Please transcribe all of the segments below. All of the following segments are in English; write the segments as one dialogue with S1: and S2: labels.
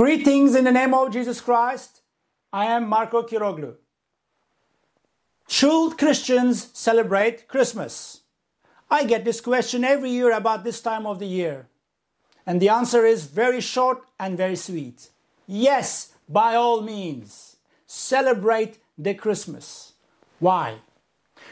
S1: Greetings in the name of Jesus Christ. I am Marco Kiroglu. Should Christians celebrate Christmas? I get this question every year about this time of the year. And the answer is very short and very sweet. Yes, by all means, celebrate the Christmas. Why?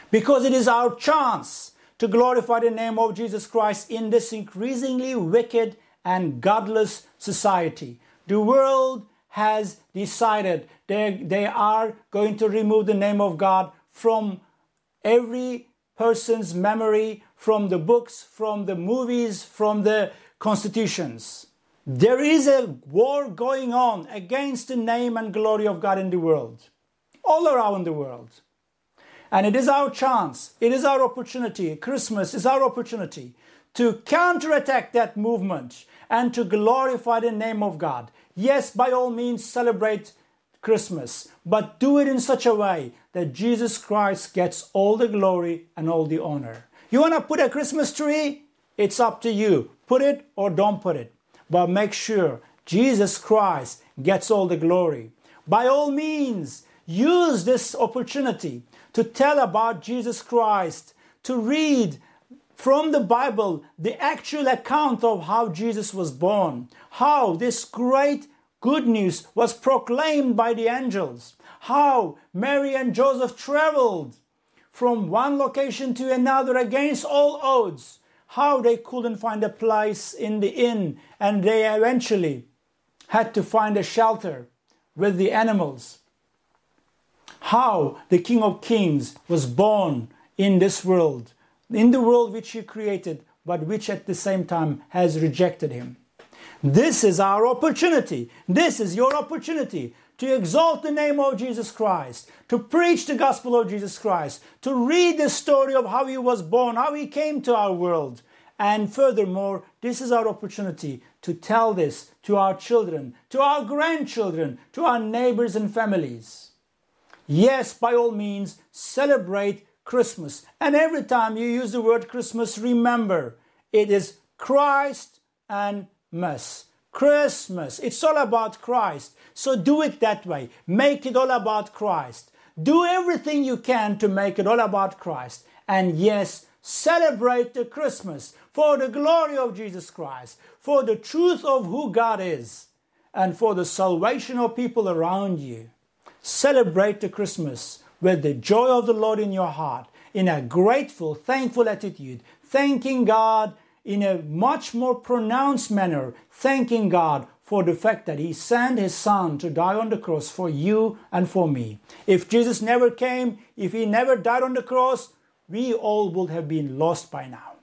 S1: Because it is our chance to glorify the name of Jesus Christ in this increasingly wicked and godless society. The world has decided they, they are going to remove the name of God from every person's memory, from the books, from the movies, from the constitutions. There is a war going on against the name and glory of God in the world, all around the world. And it is our chance, it is our opportunity, Christmas is our opportunity to counterattack that movement and to glorify the name of God. Yes, by all means, celebrate Christmas, but do it in such a way that Jesus Christ gets all the glory and all the honor. You want to put a Christmas tree? It's up to you. Put it or don't put it. But make sure Jesus Christ gets all the glory. By all means, use this opportunity to tell about Jesus Christ, to read from the Bible the actual account of how Jesus was born, how this great good news was proclaimed by the angels, how Mary and Joseph traveled from one location to another against all odds, how they couldn't find a place in the inn and they eventually had to find a shelter with the animals. How the King of Kings was born in this world, in the world which He created, but which at the same time has rejected Him. This is our opportunity. This is your opportunity to exalt the name of Jesus Christ, to preach the gospel of Jesus Christ, to read the story of how he was born, how he came to our world. And furthermore, this is our opportunity to tell this to our children, to our grandchildren, to our neighbors and families. Yes, by all means, celebrate Christmas. And every time you use the word Christmas, remember it is Christ and Mass. Christmas. It's all about Christ. So do it that way. Make it all about Christ. Do everything you can to make it all about Christ. And yes, celebrate the Christmas for the glory of Jesus Christ, for the truth of who God is, and for the salvation of people around you. Celebrate the Christmas with the joy of the Lord in your heart, in a grateful, thankful attitude, thanking God in a much more pronounced manner, thanking God for the fact that He sent His Son to die on the cross for you and for me. If Jesus never came, if He never died on the cross, we all would have been lost by now.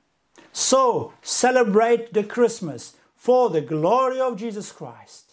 S1: So celebrate the Christmas for the glory of Jesus Christ.